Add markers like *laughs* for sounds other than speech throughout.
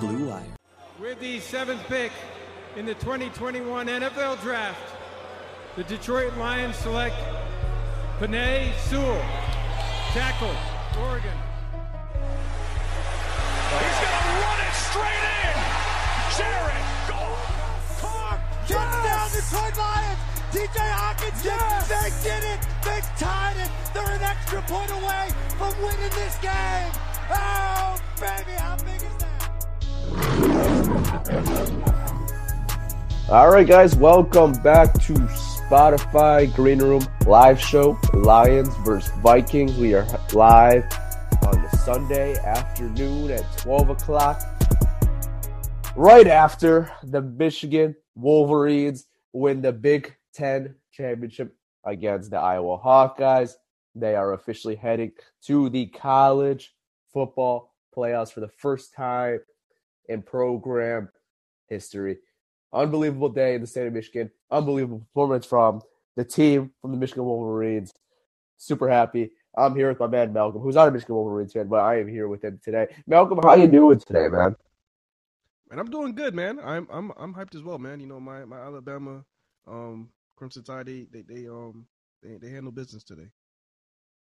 Blue Wire. With the seventh pick in the 2021 NFL Draft, the Detroit Lions select Penei Sewell, tackle, Oregon. He's going to run it straight in. Jared, go. Carr, touchdown, Detroit Lions. TJ Hockenson, yes. they did it. They tied it. They're an extra point away from winning this game. Oh, baby, how big is that? All right, guys, welcome back to Spotify Green Room live show. Lions versus Vikings. We are live on the Sunday afternoon at 12 o'clock. Right after the Michigan Wolverines win the Big Ten championship against the Iowa Hawkeyes. They are officially heading to the college football playoffs for the first time in program history. Unbelievable day in the state of Michigan. Unbelievable performance from the team from the Michigan Wolverines. Super happy. I'm here with my man Malcolm, who's not a Michigan Wolverines fan, but I am here with him today. Malcolm, how you doing today, man? And I'm doing good, man. I'm I'm I'm hyped as well, man. You know, my my Alabama um Crimson Tide, they, they, they um they they handle business today.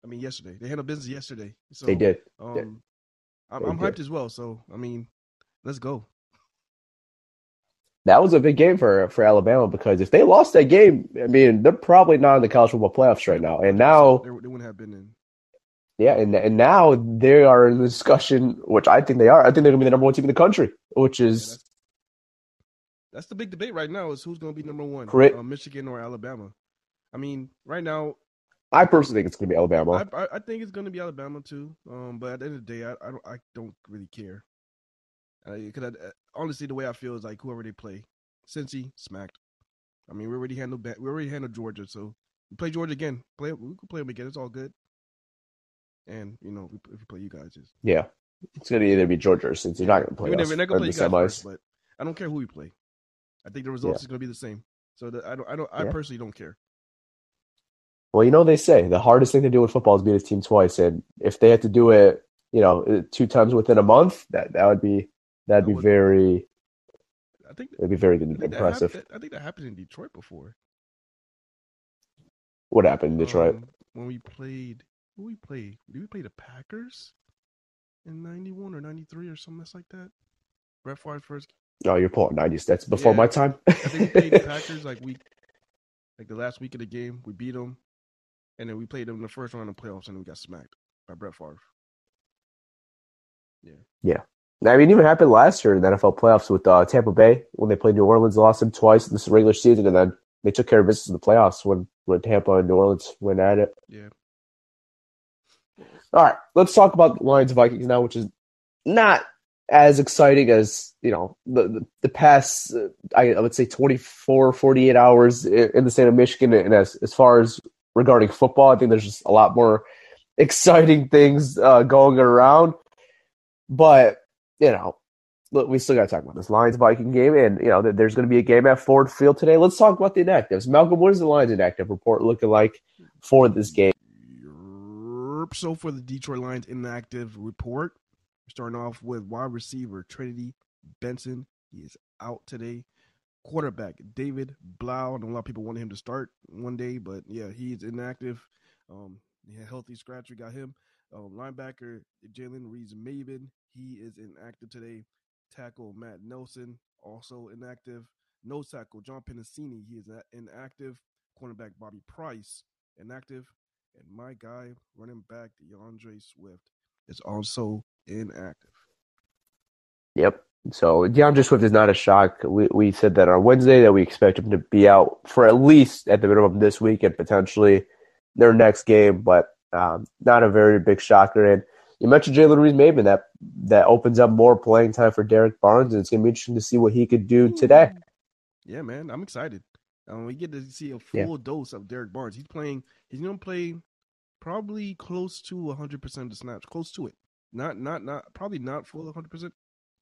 I mean, yesterday they handled business yesterday. So they did. Um, they, I'm, I'm hyped as well. So I mean, let's go. That was a big game for for Alabama because if they lost that game, I mean, they're probably not in the college football playoffs right now. And now they, they wouldn't have been in. Yeah, and and now they are in the discussion, which I think they are. I think they're gonna be the number one team in the country, which is that's the big debate right now is who's going to be number one, uh, Michigan or Alabama. I mean, right now, I personally think it's going to be Alabama. I, I, I think it's going to be Alabama too. Um, but at the end of the day, I, I don't I don't really care. Because uh, honestly, the way I feel is like whoever they play, Cincy smacked. I mean, we already handled we already handled Georgia, so we play Georgia again. Play we can play them again. It's all good. And you know, if we play you guys, just yeah, it's gonna either be Georgia or Cincy. You're not gonna play. We're us, never, gonna play you guys first, but I don't care who we play. I think the results yeah. is going to be the same. So the, I don't, I don't, I yeah. personally don't care. Well, you know they say the hardest thing to do in football is beat a team twice, and if they had to do it, you know, uh, two times within a month, that that would be that'd be very. I think it'd be very good, impressive. I think that happened in Detroit before. What happened in Detroit? Um, when we played, who we played? Did we play the Packers in '91 or '93 or something like that? Brett Favre's first Oh, you're pulling nineties. That's before yeah. my time. I think we played the *laughs* Packers like week, like the last week of the game. We beat them, and then we played them in the first round of playoffs, and we got smacked by Brett Favre. Yeah. Yeah. I mean, it even happened last year in the NFL playoffs with uh, Tampa Bay when they played New Orleans, lost them twice in this regular season, and then they took care of business in the playoffs when when Tampa and New Orleans went at it. Yeah. All right, let's talk about the Lions Vikings now, which is not as exciting as you know the the, past I, I, would say 24 48 hours in the state of michigan. And as as far as regarding football i think there's just a lot more *laughs* exciting things uh, going around. But you know look, we still got to talk about this lions viking game. And you know there's going to be a game at ford field today. Let's talk about the inactives. Malcolm what is the lions inactive report looking like for this game? So for the detroit lions inactive report Starting off with wide receiver Trinity Benson. He is out today. Quarterback David know a lot of people wanted him to start one day, but yeah, he's inactive. Um, healthy scratch. We got him. Um, linebacker Jalen Reeves-Maybin. He is inactive today. Tackle Matt Nelson also inactive. No tackle John Penisini. He is inactive. Cornerback Bobby Price inactive. And my guy, running back D'Andre Swift, is also inactive. Yep. So D'Andre Swift is not a shock. We we said that on Wednesday that we expect him to be out for at least at the minimum this week and potentially their next game, but um, not a very big shocker. And you mentioned Jalen Reeves-Maybin that that opens up more playing time for Derrick Barnes, and it's gonna be interesting to see what he could do today. Yeah, man, I'm excited. Um, we get to see a full yeah. dose of Derrick Barnes. He's playing. He's gonna play probably close to 100 percent of the snaps, close to it. Not not not probably not full 100 percent,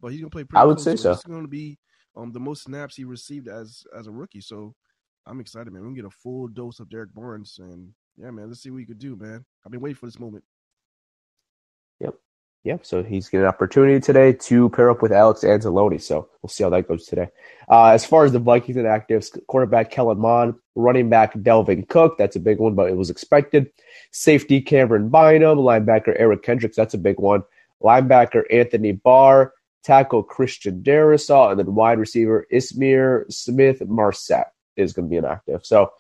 but he's gonna play. I would say so. It's gonna be um the most snaps he received as as a rookie. So I'm excited, man. We're gonna get a full dose of Derrick Barnes, and yeah, man, let's see what he could do, man. I've been waiting for this moment. Yep. Yep. So he's getting an opportunity today to pair up with Alex Anzalone. So we'll see how that goes today. Uh, as far as the Vikings and actives, quarterback Kellen Mond, running back Dalvin Cook. That's a big one, but it was expected. Safety Camryn Bynum, linebacker Eric Kendricks. That's a big one. Linebacker Anthony Barr, tackle Christian Darrisaw, and then wide receiver Ihmir Smith-Marsette is going to be inactive. So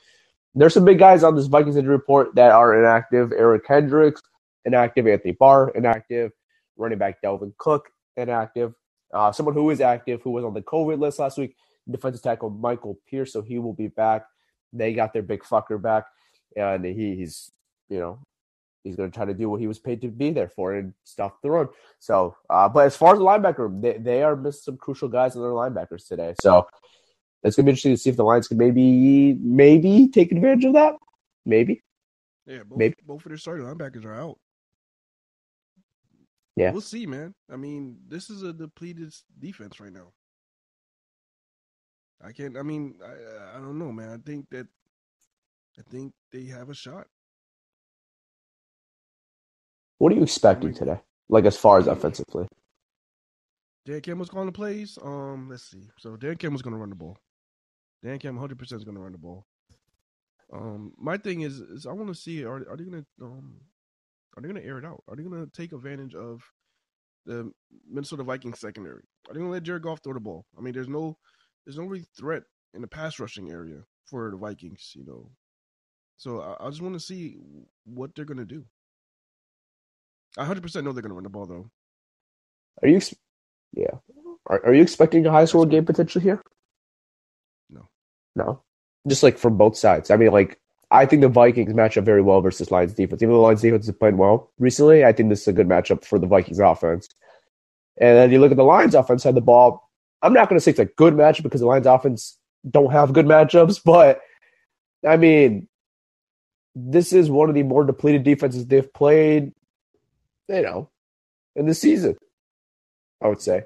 there's some big guys on this Vikings injury report that are inactive. Eric Kendricks, inactive. Anthony Barr, inactive. Running back Dalvin Cook, inactive. Uh, someone who is active, who was on the COVID list last week, defensive tackle Michael Pierce, so he will be back. They got their big fucker back, and he, he's, you know, he's going to try to do what he was paid to be there for and stuff the run. So, uh, but as far as the linebacker, they, they are missing some crucial guys in their linebackers today. So it's going to be interesting to see if the Lions can maybe, maybe take advantage of that. Maybe. Yeah, both, maybe. both of their starting linebackers are out. Yeah. We'll see, man. I mean, this is a depleted defense right now. I can't. I mean, I I don't know, man. I think that I think they have a shot. What are you expecting today? Like as far as offensively? Dan Campbell's calling the plays. Um, let's see. So Dan Campbell's going to run the ball. Dan Campbell 100 percent is going to run the ball. Um, my thing is, is I want to see are are they going to um are they going to air it out? Are they going to take advantage of the Minnesota Vikings secondary? Are they going to let Jared Goff throw the ball? I mean, there's no, there's no really threat in the pass rushing area for the Vikings, you know. So I, I just want to see what they're going to do. I 100% know they're going to run the ball, though. Are you, yeah. Are, are you expecting a high score game potential here? No. No. Just like from both sides. I mean, like I think the Vikings match up very well versus Lions defense. Even though the Lions defense has played well recently, I think this is a good matchup for the Vikings offense. And then you look at the Lions offense side the ball. I'm not going to say it's a good matchup because the Lions offense don't have good matchups, *laughs* but I mean, this is one of the more depleted defenses they've played, you know, in the season. I would say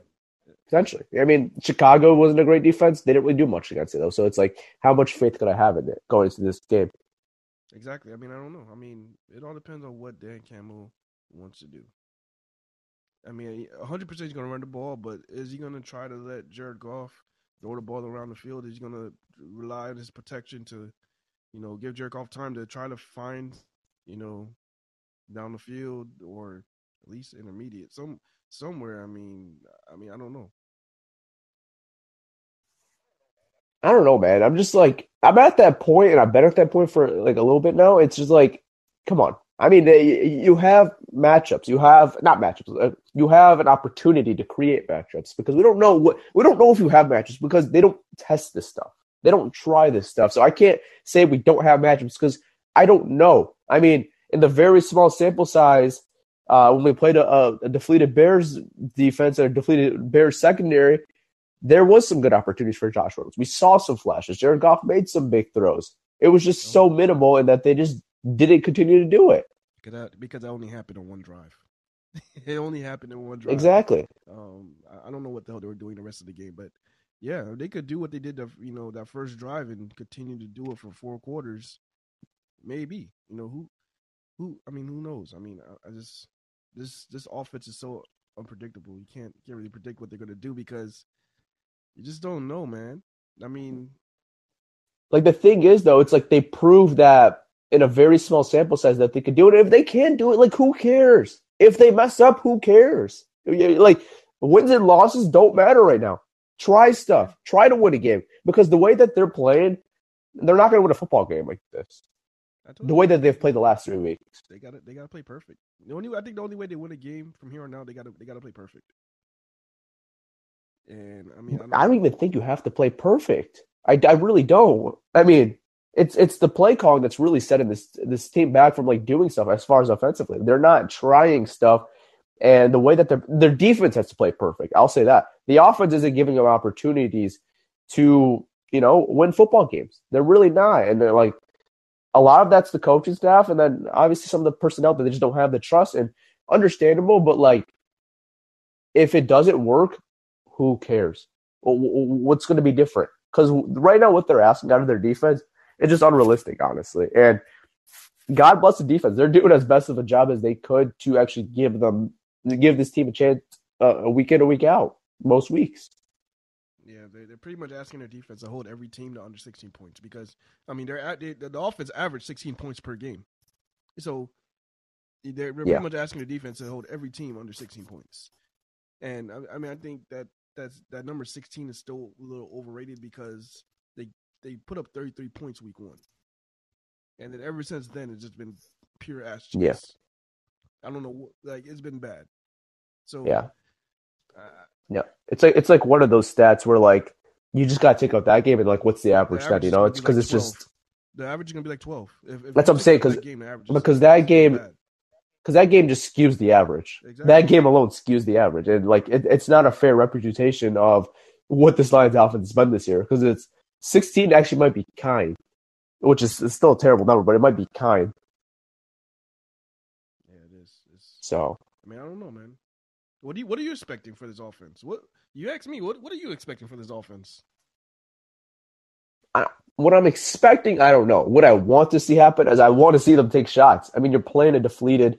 potentially. I mean, Chicago wasn't a great defense; they didn't really do much against it though. So it's like, how much faith could I have in it going into this game? Exactly. I mean, I don't know. I mean, it all depends on what Dan Campbell wants to do. I mean, 100% he's going to run the ball, but is he going to try to let Jared Goff throw the ball around the field? Is he going to rely on his protection to, you know, give Jared Goff time to try to find, you know, down the field or at least intermediate some somewhere? I mean, I mean, I don't know. I don't know, man. I'm just like I'm at that point, and I've been at that point for like a little bit now. It's just like, come on. I mean, you have matchups. You have not matchups. Uh, you have an opportunity to create matchups because we don't know what we don't know if you have matchups because they don't test this stuff. They don't try this stuff. So I can't say we don't have matchups because I don't know. I mean, in the very small sample size, uh, when we played a, a defeated Bears defense or defeated Bears secondary, there was some good opportunities for Josh Reynolds. We saw some flashes. Jared Goff made some big throws. It was just so minimal in that they just didn't continue to do it. Because that, because that only happened on one drive. *laughs* it only happened in one drive. Exactly. Um, I don't know what the hell they were doing the rest of the game, but yeah, they could do what they did, the, you know, that first drive and continue to do it for four quarters. Maybe, you know, who, who, I mean, who knows? I mean, I, I just, this, this offense is so unpredictable. You can't, can't really predict what they're going to do because you just don't know, man. I mean, like the thing is though, it's like they prove that in a very small sample size that they could do it. If they can't do it, like who cares? If they mess up, who cares? Like wins and losses don't matter right now. Try stuff. Try to win a game because the way that they're playing, they're not going to win a football game like this. The way that they've played the last three weeks, they got to they got to play perfect. The only I think the only way they win a game from here on out, they got to they got to play perfect. And I mean, I don't, even think you have to play perfect. I, I really don't. I mean, it's it's the play calling that's really setting this this team back from like doing stuff as far as offensively. They're not trying stuff, and the way that their their defense has to play perfect. I'll say that the offense isn't giving them opportunities to you know win football games. They're really not, and they're like a lot of that's the coaching staff, and then obviously some of the personnel that they just don't have the trust. And understandable, but like if it doesn't work, who cares? What's going to be different? Because right now, what they're asking out of their defense it's just unrealistic, honestly. And God bless the defense; they're doing as best of a job as they could to actually give them give this team a chance uh, a week in a week out most weeks. Yeah, they're, they're pretty much asking their defense to hold every team to under 16 points because I mean they're at they, the offense average 16 points per game, so they're, they're yeah. pretty much asking the defense to hold every team under 16 points. And I, I mean I think that that's that number 16 is still a little overrated because they they put up 33 points week one, and then ever since then it's just been pure ass Yes. Yeah. I don't know, like it's been bad. So yeah, uh, yeah, it's like it's like one of those stats where like you just got to take out that game and like what's the average, the average stat? You know, it's because like it's 12. just the average is gonna be like 12. If, if that's what I'm saying because because that game. Because that game just skews the average. Exactly. That game alone skews the average, and like it, it's not a fair representation of what this Lions offense has been this year. Because it's 16 actually might be kind, which is, still a terrible number, but it might be kind. Yeah, it is. It's, so I mean, I don't know, man. What do you What are you expecting for this offense? What you ask me? What What are you expecting for this offense? I, what I'm expecting, I don't know. What I want to see happen is I want to see them take shots. I mean, you're playing a deflated.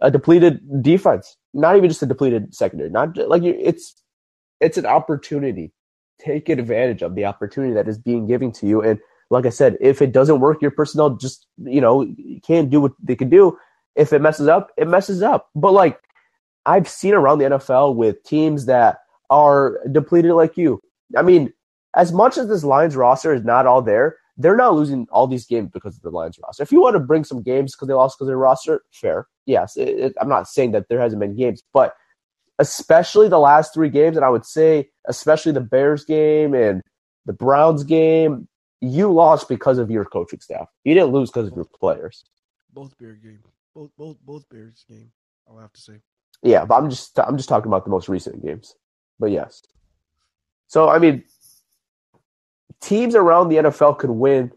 a depleted defense, not even just a depleted secondary. Not like you, it's it's an opportunity. Take advantage of the opportunity that is being given to you. And like I said, if it doesn't work, your personnel just you know can't do what they can do. If it messes up, it messes up. But like I've seen around the NFL with teams that are depleted like you. I mean, as much as this Lions roster is not all there, they're not losing all these games because of the Lions roster. If you want to bring some games because they lost because of their roster, fair. Yes, it, it, I'm not saying that there hasn't been games, but especially the last three games, and I would say especially the Bears game and the Browns game, you lost because of your coaching staff. You didn't lose because of your players. Both Bear game, both both both Bears game. I'll have to say. Yeah, but I'm just I'm just talking about the most recent games. But yes. So I mean, teams around the NFL could win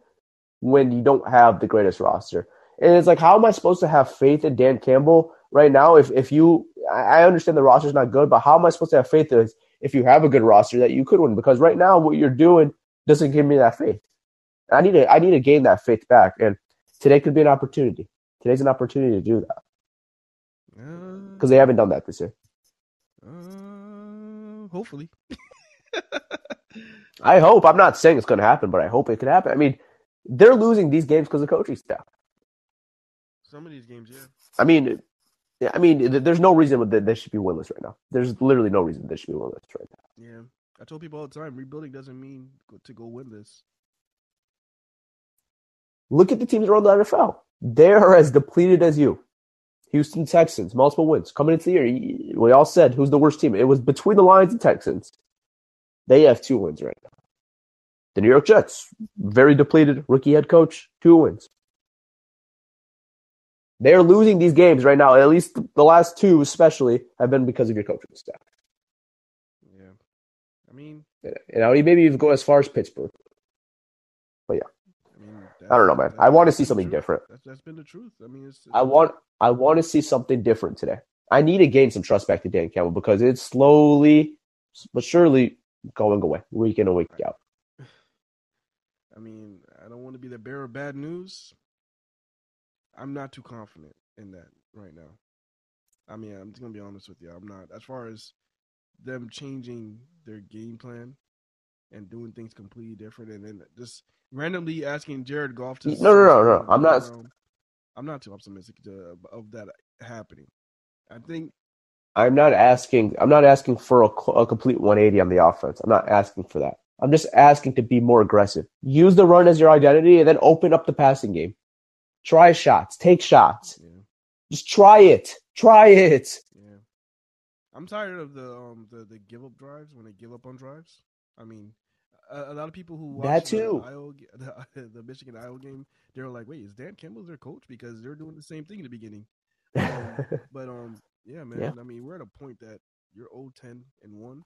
when you don't have the greatest roster. And it's like, how am I supposed to have faith in Dan Campbell right now? If if you, I understand the roster's not good, but how am I supposed to have faith that if you have a good roster that you could win? Because right now, what you're doing doesn't give me that faith. I need to I need to gain that faith back. And Today could be an opportunity. Today's an opportunity to do that because they haven't done that this year. Uh, hopefully. *laughs* I hope. I'm not saying it's going to happen, but I hope it could happen. I mean, they're losing these games because of coaching staff. Some of these games, yeah. I mean, yeah, I mean, there's no reason that they should be winless right now. There's literally no reason they should be winless right now. Yeah, I told people all the time, rebuilding doesn't mean to go winless. Look at the teams around the NFL. They are as depleted as you. Houston Texans, multiple wins coming into the year. We all said who's the worst team. It was between the Lions and Texans. They have two wins right now. The New York Jets, very depleted, rookie head coach, two wins. They're losing these games right now. At least the last two, especially, have been because of your coaching staff. Yeah, I mean, and I would maybe even go as far as Pittsburgh. But yeah, I, mean, I don't know, man. I want to see something different. That's, that's been the truth. I mean, it's, it's I want I want to see something different today. I need to gain some trust back to Dan Campbell because it's slowly but surely going away, week in and week out. *sighs* I mean, I don't want to be the bearer of bad news. I'm not too confident in that right now. I mean, I'm just gonna be honest with you. I'm not as far as them changing their game plan and doing things completely different, and then just randomly asking Jared Goff to. No, no, no, no. I'm not. Around. I'm not too optimistic to, of that happening. I think I'm not asking. I'm not asking for a, a, complete 180 on the offense. I'm not asking for that. I'm just asking to be more aggressive. Use the run as your identity, and then open up the passing game. Try shots. Take shots. Yeah. Just try it. Try it. Yeah. I'm tired of the um the, the give up drives when they give up on drives. I mean, a, a lot of people who watch that too. The, Iowa, *laughs* the, the Michigan Iowa game, they're like, "Wait, is Dan Campbell their coach?" Because they're doing the same thing in the beginning. Um, *laughs* but um, yeah, man. Yeah. I mean, we're at a point that you're 0-10 and one.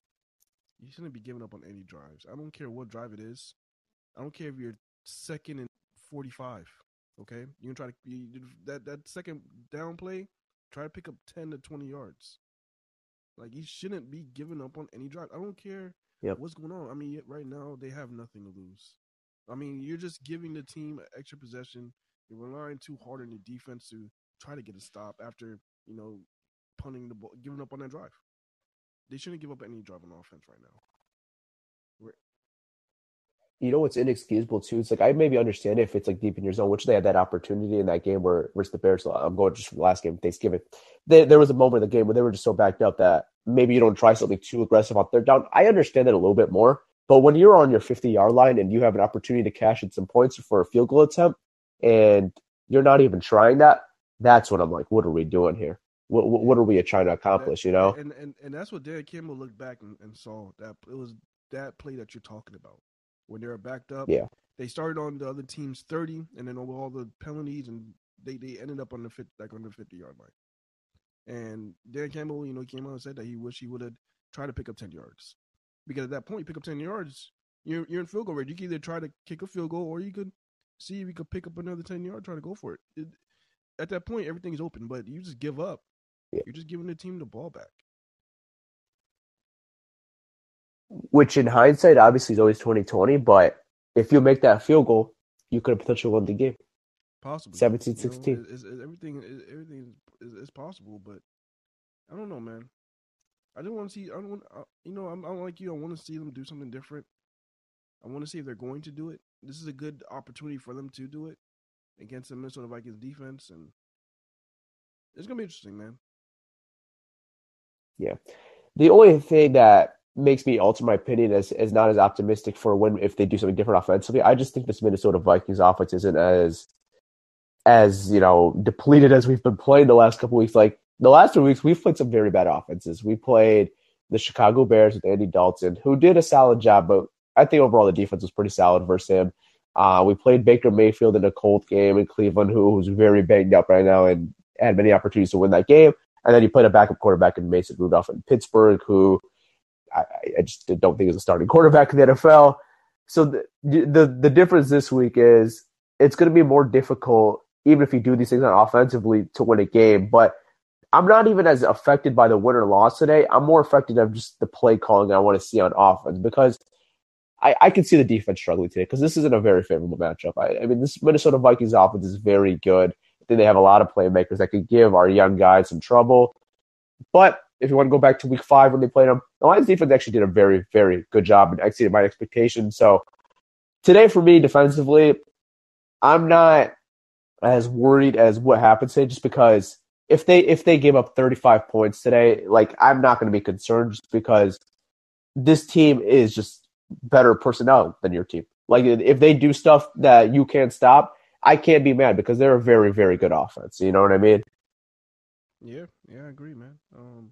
You shouldn't be giving up on any drives. I don't care what drive it is. I don't care if you're second and 45. Okay, you can try to you, that that second down play. Try to pick up 10 to 20 yards. Like you shouldn't be giving up on any drive. I don't care yep. what's going on. I mean, right now they have nothing to lose. I mean, you're just giving the team extra possession. You're relying too hard on the defense to try to get a stop after you know punting the ball, giving up on that drive. They shouldn't give up any drive on offense right now. You know what's inexcusable too? It's like I maybe understand if it's like deep in your zone, which they had that opportunity in that game where versus the Bears. I'm going just last game, Thanksgiving. They, there was a moment in the game where they were just so backed up that maybe you don't try something too aggressive on third down. I understand that a little bit more, but when you're on your 50 yard line and you have an opportunity to cash in some points for a field goal attempt, and you're not even trying that, that's when I'm like, what are we doing here? What what are we trying to accomplish? You know, and and, and that's what Derek Campbell looked back and, and saw that it was that play that you're talking about when they were backed up. Yeah, they started on the other team's 30, and then over all the penalties, and they they ended up on the 50, like on the 50 yard line. And Dan Campbell, you know, came out and said that he wished he would have tried to pick up 10 yards because at that point, you pick up 10 yards, you're you're in field goal range. You can either try to kick a field goal or you could see if you could pick up another 10 yard, try to go for it. it at that point, everything is open, but you just give up yeah. You're just giving the team the ball back. Which in hindsight obviously is always twenty twenty, but if you make that field goal, you could have potentially won the game. Possible. 17 16. You know, it's, it's, everything everything is, is, possible, but I don't know, man. I just want to see. I don't want. Uh, you know, I'm, I'm like you. I want to see them do something different. I want to see if they're going to do it. This is a good opportunity for them to do it against the Minnesota Vikings defense, and it's gonna be interesting, man. Yeah. The only thing that makes me alter my opinion as, as not as optimistic for when if they do something different offensively. I just think this Minnesota Vikings offense isn't as as you know depleted as we've been playing the last couple weeks. Like the last two weeks, we've played some very bad offenses. We played the Chicago Bears with Andy Dalton, who did a solid job, but I think overall the defense was pretty solid versus him. Uh, we played Baker Mayfield in a cold game in Cleveland, who was very banged up right now and had many opportunities to win that game. And then you played a backup quarterback in Mason Rudolph in Pittsburgh, who I, I just don't think is a starting quarterback in the NFL. So the, the the difference this week is it's going to be more difficult, even if you do these things on offensively, to win a game. But I'm not even as affected by the win or loss today. I'm more affected of just the play calling I want to see on offense because I, I can see the defense struggling today because this isn't a very favorable matchup. I, I mean, this Minnesota Vikings offense is very good. I think they have a lot of playmakers that could give our young guys some trouble. But if you want to go back to week five when they played them, the Lions defense actually did a very, very good job and exceeded my expectations. So today for me defensively, I'm not as worried as what happened today just because if they if they give up 35 points today, like I'm not going to be concerned just because this team is just better personnel than your team. Like if they do stuff that you can't stop, I can't be mad because they're a very very good offense. You know what I mean? Yeah, yeah, I agree, man. Um,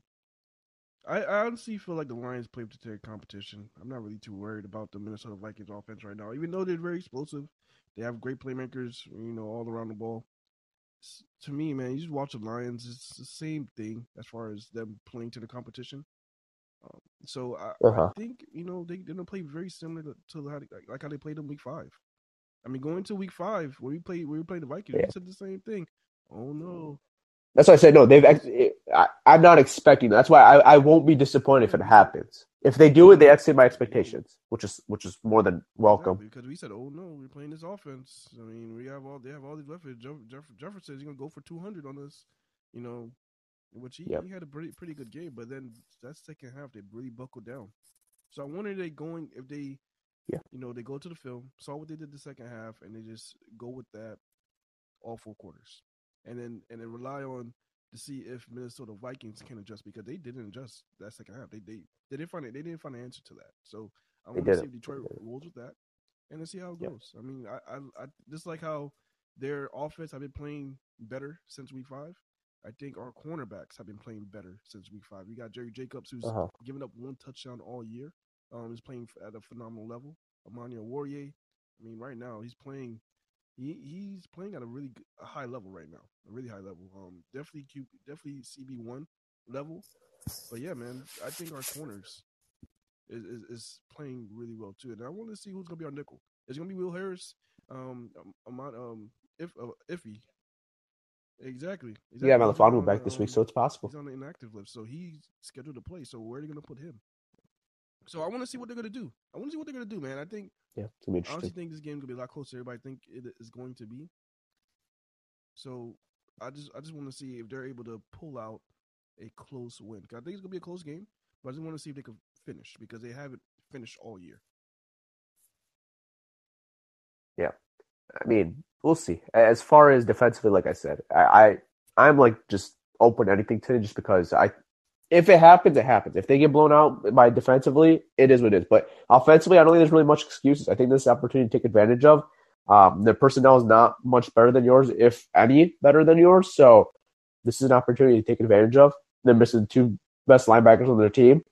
I, I honestly feel like the Lions play up to their competition. I'm not really too worried about the Minnesota Vikings offense right now, even though they're very explosive. They have great playmakers, you know, all around the ball. To me, man, you just watch the Lions. It's the same thing as far as them playing to the competition. Um, so I, uh-huh. I, think you know they they're gonna play very similar to, to how they, like how they played in Week Five. I mean, going to Week Five when we played when we played the Vikings, yeah. we said the same thing. Oh no, that's why I said no. They've. I, am not expecting. That. That's why I, I won't be disappointed if it happens. If they do it, they exceed my expectations, which is which is more than welcome. Exactly, because we said, "Oh no, we're playing this offense." I mean, we have all they have all these weapons. Jeff, Jeff, Jefferson he's gonna go for 200 on us, you know, which he, yep. he had a pretty pretty good game. But then that second half, they really buckled down. So I wonder they going if they, yeah, you know, they go to the film, saw what they did the second half, and they just go with that all four quarters and then and then rely on to see if Minnesota Vikings can adjust because they didn't adjust that second half. They they they didn't find it. They didn't find an answer to that. So I want to see if Detroit rolls with that, and then see how it yep. goes. I mean, I, I I just like how their offense have been playing better since week five. I think our cornerbacks have been playing better since week five. We got Jerry Jacobs, who's uh-huh. given up one touchdown all year. Um, is playing at a phenomenal level. Amani Oruwariye, I mean, right now he's playing he he's playing at a really a high level right now, a really high level. Um, definitely Q, definitely CB one level. But yeah, man, I think our corners is, is, is playing really well too. And I want to see who's gonna be our nickel. Is it gonna be Will Harris? Um, um, um, if uh, Iffy. Exactly. exactly. Yeah, Melifonwu back this week, so it's possible. He's on the inactive list, so he's scheduled to play. So where are they gonna put him? So I want to see what they're gonna do. I want to see what they're gonna do, man. I think. Yeah, it's gonna be interesting. I honestly think this game's gonna be a lot closer. Everybody think it is going to be. So I just I just want to see if they're able to pull out a close win. Cause I think it's gonna be a close game, but I just want to see if they can finish because they haven't finished all year. Yeah, I mean we'll see. As far as defensively, like I said, I, I I'm like just open anything to just because I if it happens, it happens. If they get blown out by defensively, it is what it is. But offensively, I don't think there's really much excuses. I think this is an opportunity to take advantage of. Um, their personnel is not much better than yours, if any better than yours. So this is an opportunity to take advantage of. They're missing two best linebackers on their team,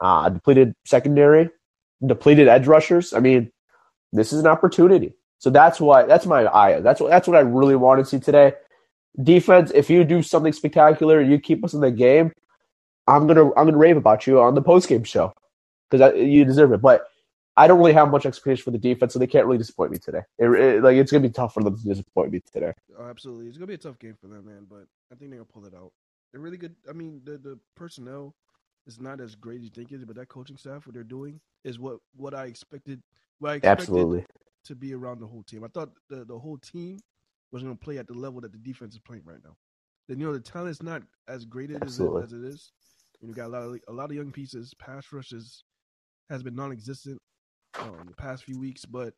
uh, depleted secondary, depleted edge rushers. I mean, this is an opportunity. So that's why that's my eye. That's what that's what I really want to see today. Defense, if you do something spectacular, you keep us in the game. I'm gonna I'm gonna rave about you on the post game show because you deserve it. But I don't really have much expectation for the defense, so they can't really disappoint me today. It, it, like it's gonna be tough for them to disappoint me today. Oh, absolutely, it's gonna be a tough game for them, man. But I think they're gonna pull it out. They're really good. I mean, the the personnel is not as great as you think it is, but that coaching staff, what they're doing, is what what I expected. What I expected Absolutely. to be around the whole team. I thought the the whole team was gonna play at the level that the defense is playing right now. Then you know the talent's not as great as it, as it is, you got a lot of a lot of young pieces. Pass rushes has been non-existent um, the past few weeks, but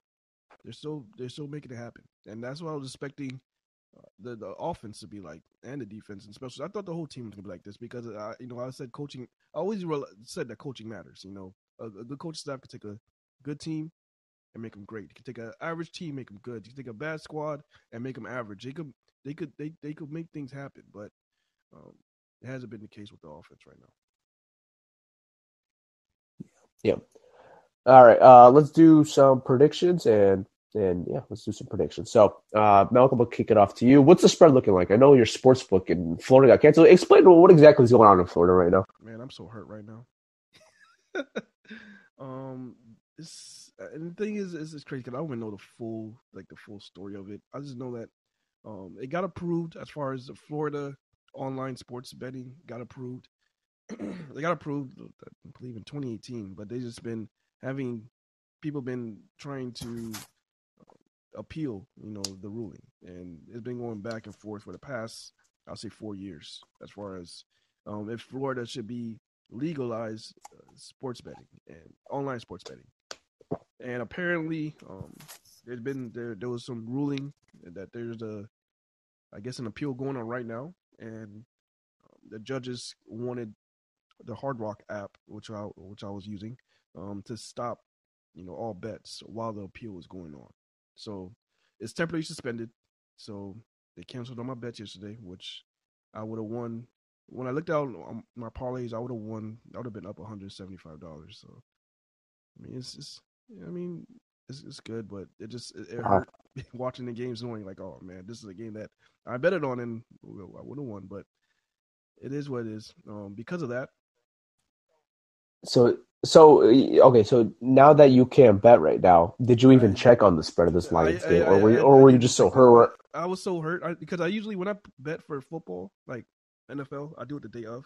they're still they're still making it happen, and that's what I was expecting uh, the the offense to be like, and the defense, and especially I thought the whole team was gonna be like this because I, you know I said coaching. I always said that coaching matters. You know, a, a good coaching staff could take a good team and make them great. You can take an average team, make them good. You can take a bad squad and make them average. They could they could they, they could make things happen, but um, it hasn't been the case with the offense right now. Yeah. All right. Uh, let's do some predictions and and yeah, let's do some predictions. So, uh, Malcolm, will kick it off to you. What's the spread looking like? I know your sports book in Florida got canceled. Explain what exactly is going on in Florida right now. Man, I'm so hurt right now. *laughs* um, this and the thing is, is it's crazy because I don't even know the full like the full story of it. I just know that um, it got approved as far as the Florida online sports betting got approved. *clears throat* they got approved, I believe, in 2018, but they just been having people been trying to appeal, you know, the ruling, and it's been going back and forth for the past, I'll say, four years, as far as um, if Florida should be legalized uh, sports betting and online sports betting. And apparently, um, there's been there there was some ruling that there's a, I guess, an appeal going on right now, and um, the judges wanted the Hard Rock app, which I which I was using, um, to stop, you know, all bets while the appeal was going on. So it's temporarily suspended. So they canceled all my bets yesterday, which I would have won. When I looked out my parlays, I would have won. I would have been up one hundred seventy five dollars. So I mean, it's just, I mean, it's, it's good, but it just it, it hurt *laughs* watching the games, knowing like, oh man, this is a game that I bet it on and I would have won, but it is what it is. Um, because of that. So so okay, so now that you can't bet right now, did you even check on the spread of this Lions I- game, or were you, or were you just so hurt? I was so hurt I, because I usually when I bet for football, like NFL, I do it the day of.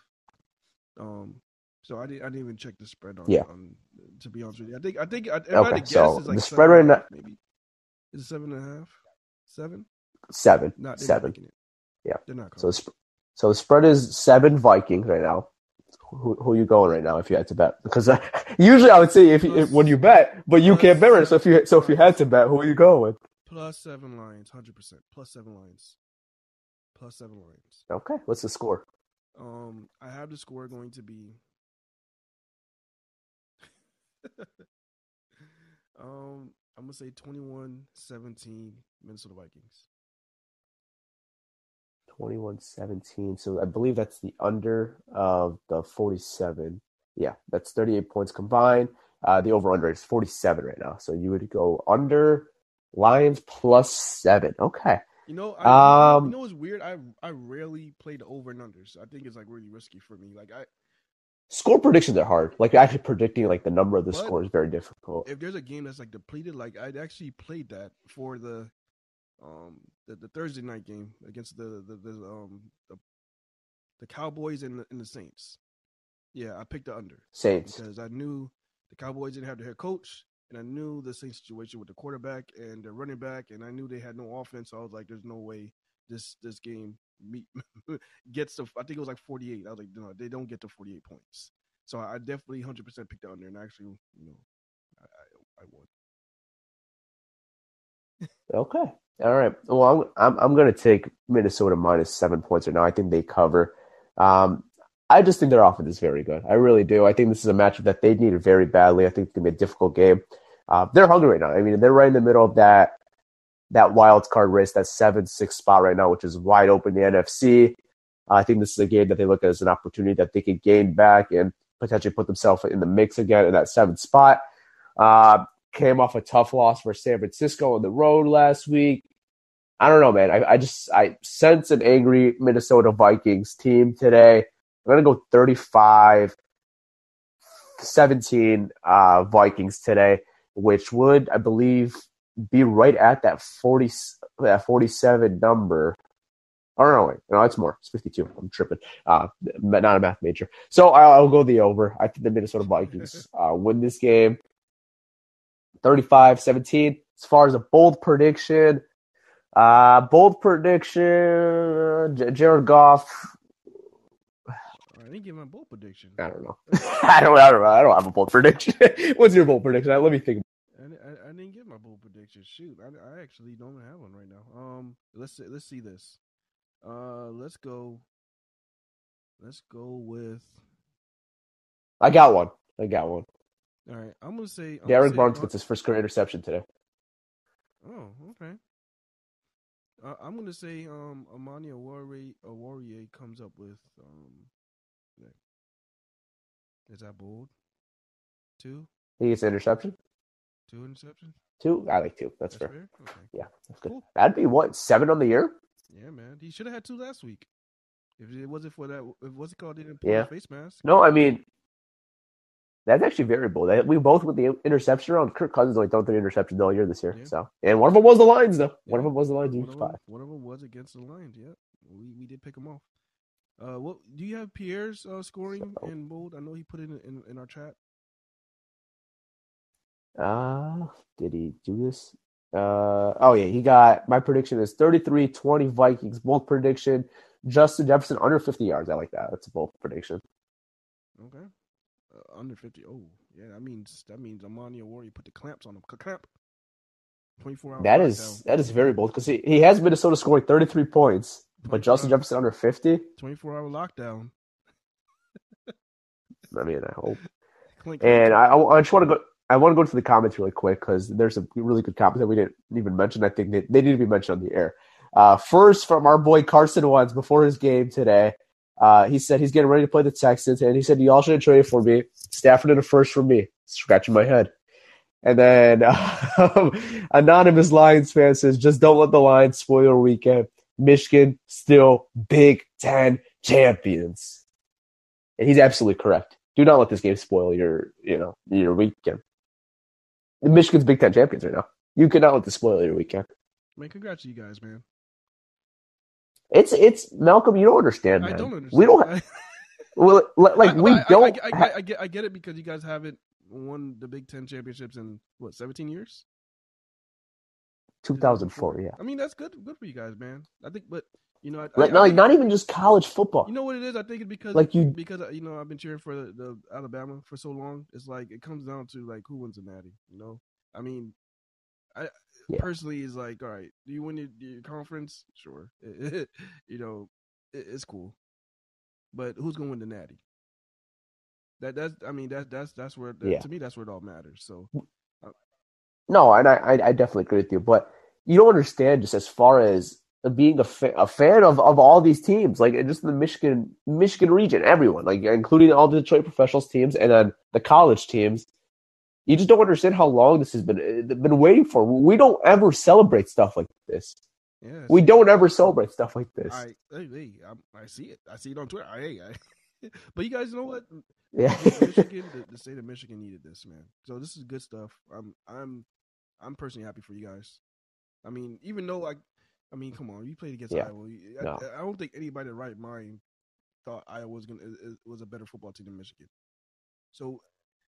Um, so I didn't I didn't even check the spread on. Yeah. On, to be honest with you, I think I think I, if I had to guess, so it's like the seven spread right now- maybe is it seven and a half, seven? Seven, Not seven. Yeah. They're not. So sp- so the spread is seven Vikings right now. Who, who are you going right now if you had to bet? Because I, *laughs* usually I would say if, you, if when you bet, but you can't bet right. So if you so if you had to bet, who are you going with? plus seven Lions, hundred percent. Plus seven Lions. Plus seven Lions. Okay, what's the score? Um, I have the score going to be. *laughs* um, I'm gonna say 21-17 Minnesota Vikings. 21-17. So I believe that's the under of the 47. Yeah, that's 38 points combined. Uh, the over-under is 47 right now. So you would go under Lions plus seven. Okay. You know, I, Um, you know what's weird? I I rarely play the over and unders. I think it's like really risky for me. Like I, Score predictions are hard. Like actually predicting like the number of the But score is very difficult. if there's a game that's like depleted, like I'd actually played that for the, um, the, the Thursday night game against the the, the um the, the Cowboys and the, and the Saints. Yeah, I picked the under. Saints. because I knew the Cowboys didn't have their head coach, and I knew the same situation with the quarterback and the running back, and I knew they had no offense. So I was like, "There's no way this this game meet *laughs* gets to." I think it was like 48. I was like, "No, they don't get to 48 points." So I definitely 100 percent picked the there, and actually, you know, I I, I won. Okay. All right. Well, I'm I'm, I'm going to take Minnesota minus seven points right now. I think they cover. Um, I just think their offense is very good. I really do. I think this is a matchup that they needed very badly. I think it's going to be a difficult game. Uh, they're hungry right now. I mean, they're right in the middle of that that wild card race, that seven six spot right now, which is wide open the NFC. I think this is a game that they look at as an opportunity that they could gain back and potentially put themselves in the mix again in that seventh spot. Uh, came off a tough loss for San Francisco on the road last week. I don't know, man. I, I just I sense an angry Minnesota Vikings team today. I'm gonna go 35 17 uh, Vikings today, which would I believe be right at that 40 that 47 number. Oh no, wait, no, it's more. It's 52. I'm tripping. Uh, not a math major. So I'll, I'll go the over. I think the Minnesota Vikings *laughs* uh, win this game. 35-17. As far as a bold prediction, uh, bold prediction, J- Jared Goff. I didn't give my bold prediction. I don't know. *laughs* I don't. I don't. I don't have a bold prediction. *laughs* What's your bold prediction? Let me think. I, didn't get my bold prediction. Shoot, I, I actually don't have one right now. Um, let's see, let's see this. Uh, let's go. Let's go with. I got one. I got one. All right, I'm gonna say. I'm gonna say Barnes Ar- gets his first career interception today. Oh, okay. Uh, I'm gonna say um Amani Oruwariye comes up with um. Is that bold? Two, He gets an interception. Two interceptions. Two. I like two. That's, That's fair. fair. Okay. Yeah, that's good. Cool. That'd be what seven on the year. Yeah, man. He should have had two last week. If it wasn't for that, if what's it called? They didn't pull Yeah. face mask. No, I mean that's actually. That- We both with the interception round. Kirk Cousins only thrown three interceptions all year this year. Yeah. So, and one of them was the Lions though. One of them was the Lions. One of, them, five. one of them was against the Lions. Yeah, we we did pick him off. Uh, what do you have Pierre's uh, scoring So- in bold? I know he put it in, in in our chat. Uh, did he do this? Uh, oh yeah, he got my prediction is 33-20 Vikings. Both prediction. Justin Jefferson under 50 yards. I like that. That's a both prediction. Okay. Uh, under 50. Oh, yeah, that means that means Amani Oruwariye put the clamps on him. Clamp. 24 hours. That is that is very bold because he, he has Minnesota scoring 33 points, but Justin Jefferson under 50. 24 hour lockdown. I mean, I hope. *laughs* Clink, And I, I just want to go. I want to go to the comments really quick because there's some really good comments that we didn't even mention. I think they, they need to be mentioned on the air. Uh, first, from our boy Carson Wentz before his game today, uh, he said he's getting ready to play the Texans, and he said y'all should have traded for me. Stafford in a first for me. Scratching my head. And then *laughs* um, anonymous Lions fan says, just don't let the Lions spoil your weekend. Michigan still Big Ten champions, and he's absolutely correct. Do not let this game spoil your, you know, your weekend. Michigan's Big Ten champions right now. You cannot let this spoil your weekend. Man, congrats to you guys, man. It's it's Malcolm. You don't understand, man. I don't understand. We don't. well, like I- we I- don't. I, I, ha- get, I get I get it because you guys haven't won the Big Ten championships in what 17 years. 2004. Yeah. I mean that's good good for you guys, man. I think, but you know, I, Like, I- no, I like not even just college football. You know what it is? I think it's because Like you- because you know I've been cheering for the, the Alabama for so long. It's like it comes down to like who wins the Natty. You know, I mean, I Yeah. personally is like, all right, do you win your, your conference? Sure, *laughs* you know, it, it's cool, but who's gonna win the Natty? That that's I mean that's that's that's where Yeah. to me that's where it all matters. So No, and I, I, I definitely agree with you. But you don't understand just as far as being a, fa- a fan of, of all these teams, like just the Michigan Michigan region, everyone, like including all the Detroit professionals teams and then the college teams. You just don't understand how long this has been uh, been waiting for. We don't ever celebrate stuff like this. yeah, We don't ever celebrate stuff like this. I hey, hey I, I see it. I see it on Twitter. I, hey, I, *laughs* but you guys know what? Yeah. *laughs* Michigan, the, the state of Michigan needed this, man. So this is good stuff. I'm, I'm, I'm personally happy for you guys. I mean, even though I, I mean, come on, you played against Yeah. Iowa. I, No. I don't think anybody in right mind thought Iowa was gonna was a better football team than Michigan. So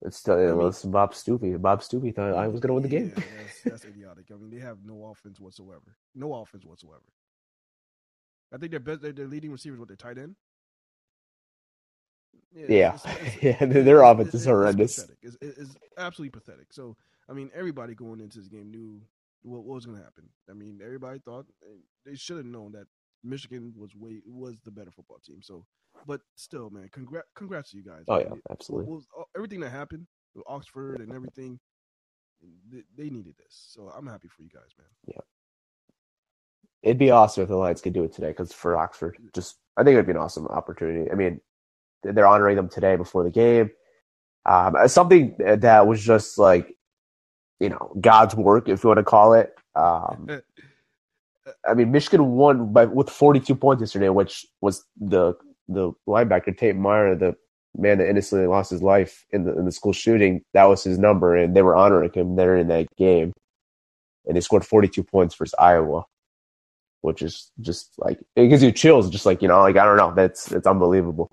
It's still, it mean- was Bob Stupy. Bob Stupy thought I was going to win the game. Yeah, that's, *laughs* that's idiotic. I mean, they have no offense whatsoever. No offense whatsoever. I think their best, their, their leading receivers, what their tight end. Yeah. it's- it's- *laughs* Yeah, their offense it's- is horrendous. it's, it's absolutely pathetic. So, I mean, everybody going into this game knew what, what was going to happen. I mean, everybody thought they should have known that Michigan was way was the better football team. So, but still, man, congrats, congrats to you guys. Oh man. yeah, absolutely. was- everything that happened with Oxford and everything, they, they needed this. So I'm happy for you guys, man. Yeah. It'd be awesome if the Lions could do it today because for Oxford, just I think it'd be an awesome opportunity. I mean, they're honoring them today before the game. Um, uh, something that was just like, you know, God's work, if you want to call it. Um, *laughs* I mean, Michigan won by with 42 points yesterday, which was the the linebacker Tate Myre, the man that innocently lost his life in the in the school shooting. That was his number, and they were honoring him there in that game. And they scored 42 points versus Iowa, which is just like it gives you chills. Just like you know, like I don't know, that's it's unbelievable.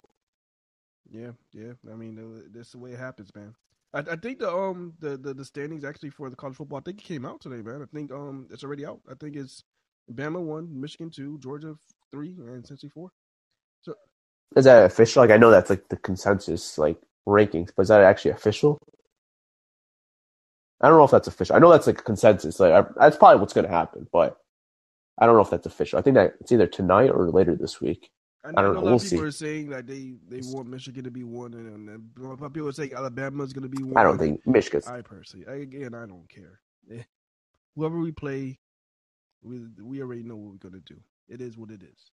Yeah, yeah. I mean, that's the way it happens, man. I, I think the um the, the the standings actually for the college football. I think it came out today, man. I think um it's already out. I think it's Bama one, Michigan two, Georgia three, and Tennessee four. So Is that official? Like I know that's like the consensus like rankings, but is that actually official? I don't know if that's official. I know that's like consensus. Like I, that's probably what's going to happen, but I don't know if that's official. I think that it's either tonight or later this week. I, I don't know know. a lot We'll of people see. are saying that they they want Michigan to be one, and, and a lot of people are saying Alabama's going to be one. I don't think Michigan's. I personally, I, again, I don't care. *laughs* Whoever we play, we we already know what we're going to do. It is what it is.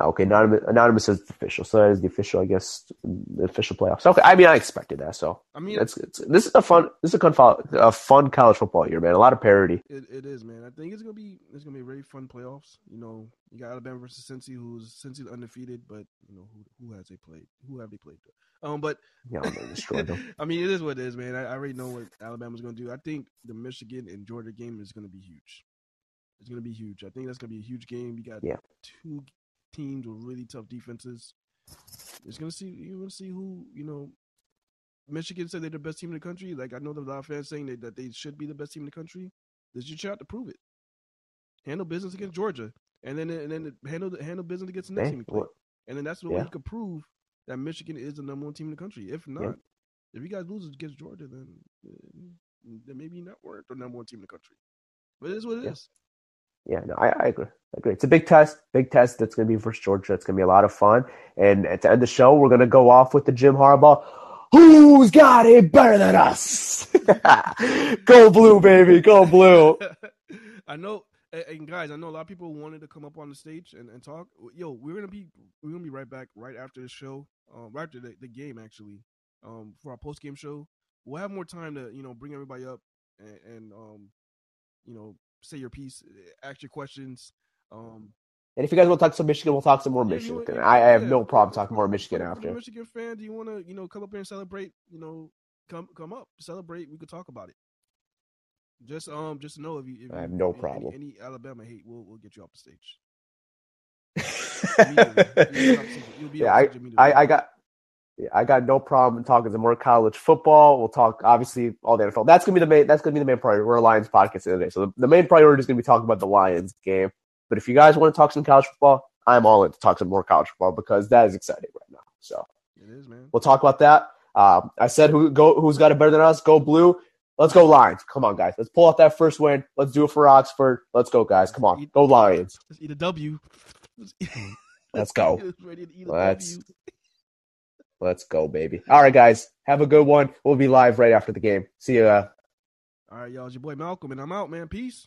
Okay, anonymous, anonymous says it's official, so that is the official, I guess, the official playoffs. Okay, I mean, I expected that. So I mean, it's, it's this is a fun, this is a fun, a fun college football year, man. A lot of parity. It, it is, man. I think it's gonna be it's gonna be a very fun playoffs. You know, you got Alabama versus Cincy, who's Cincy's undefeated, but you know who who has they played? Who have they played? Um, but Yeah, I'm destroy them. *laughs* I mean, it is what it is, man. I, I already know what Alabama's gonna do. I think the Michigan and Georgia game is gonna be huge. It's gonna be huge. I think that's gonna be a huge game. You got Yeah. two teams with really tough defenses. It's gonna see you gonna see who you know Michigan said they're the best team in the country. Like I know there's a lot of fans saying that, that they should be the best team in the country. This is your shot to prove it. Handle business against Georgia, and then and then handle handle business against the next Hey, team you play. And then that's the way yeah. you could prove that Michigan is the number one team in the country. If not, Yeah. if you guys lose against Georgia, then then maybe not weren't the number one team in the country. But it is what it is. Yeah. No, I, I agree. I agree. It's a big test, big test. That's going to be versus Georgia. It's going to be a lot of fun. And at the end of the show, we're going to go off with the Jim Harbaugh. Who's got it better than us? *laughs* go blue, baby. Go blue. *laughs* I know, and and guys, I know a lot of people wanted to come up on the stage and, and talk. Yo, we're gonna be we're gonna be right back right after the show, um, right after the, the game actually, um, for our post game show. We'll have more time to you know bring everybody up and, and um, you know, say your piece, ask your questions. Um, And if you guys want to talk some Michigan, we'll talk some more Yeah, Michigan. I, I have yeah. no problem talking more Michigan after. Michigan fan, do you want to you know come up here and celebrate? You know, come come up, celebrate. We could talk about it. Just um, just know if you, if I have no any- problem. Any, Alabama hate, we'll we'll get you off the stage. *laughs* You'll be off the stage- you'll be yeah, I, the stage immediately. I, I got, I got no problem talking some more college football. We'll talk obviously all the NFL. That's gonna be the main. That's gonna be the main priority. We're a Lions podcast today, so the, the main priority is gonna be talking about the Lions game. But if you guys want to talk some college football, I'm all in to talk some more college football because that is exciting right now. So It is, man. we'll talk about that. Um, I said who go who's got it better than us? Go blue. Let's go Lions. Come on, guys. Let's pull out that first win. Let's do it for Oxford. Let's go, guys. Come on. Go Lions. Let's eat a W. Let's go. *laughs* Ready to eat a Let's-. Let's go, baby. All right, guys. Have a good one. We'll be live right after the game. See you. All right, y'all. It's your boy Malcolm, and I'm out, man. Peace.